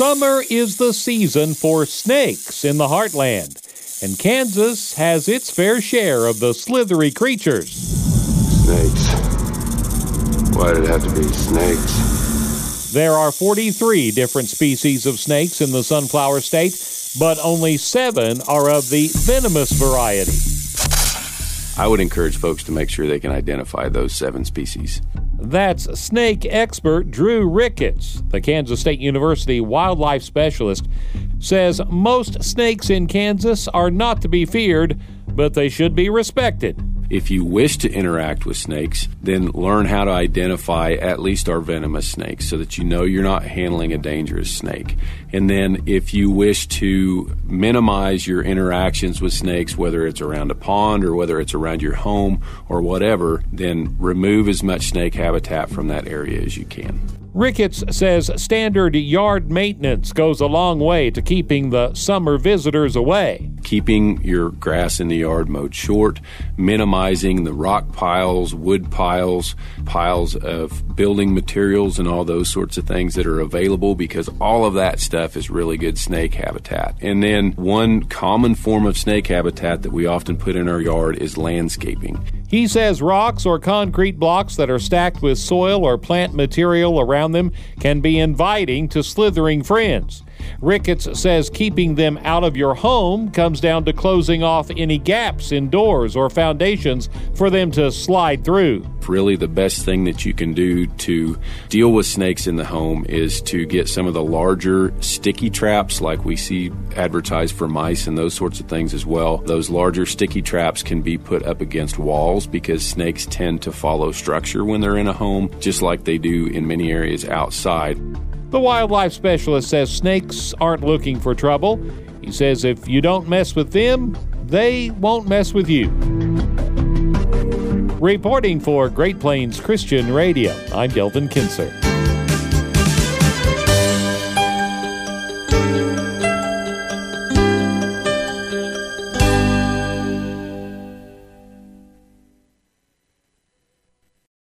Summer is the season for snakes in the heartland, and Kansas has its fair share of the slithery creatures. Snakes. Why did it have to be snakes? There are 43 different species of snakes in the Sunflower State, but only seven are of the venomous variety. I would encourage folks to make sure they can identify those seven species. That's snake expert Drew Ricketts, the Kansas State University wildlife specialist, says most snakes in Kansas are not to be feared, but they should be respected. If you wish to interact with snakes, then learn how to identify at least our venomous snakes so that you know you're not handling a dangerous snake. And then if you wish to minimize your interactions with snakes, whether it's around a pond or whether it's around your home or whatever, then remove as much snake habitat from that area as you can. Ricketts says standard yard maintenance goes a long way to keeping the summer visitors away. Keeping your grass in the yard mowed short, minimizing the rock piles, wood piles, piles of building materials, and all those sorts of things that are available because all of that stuff is really good snake habitat. And then one common form of snake habitat that we often put in our yard is landscaping. He says rocks or concrete blocks that are stacked with soil or plant material around them can be inviting to slithering friends. Ricketts says keeping them out of your home comes down to closing off any gaps in doors or foundations for them to slide through. Really, the best thing that you can do to deal with snakes in the home is to get some of the larger sticky traps, like we see advertised for mice and those sorts of things as well. Those larger sticky traps can be put up against walls because snakes tend to follow structure when they're in a home, just like they do in many areas outside. The wildlife specialist says snakes aren't looking for trouble. He says if you don't mess with them, they won't mess with you. Reporting for Great Plains Christian Radio, I'm Delvin Kinser.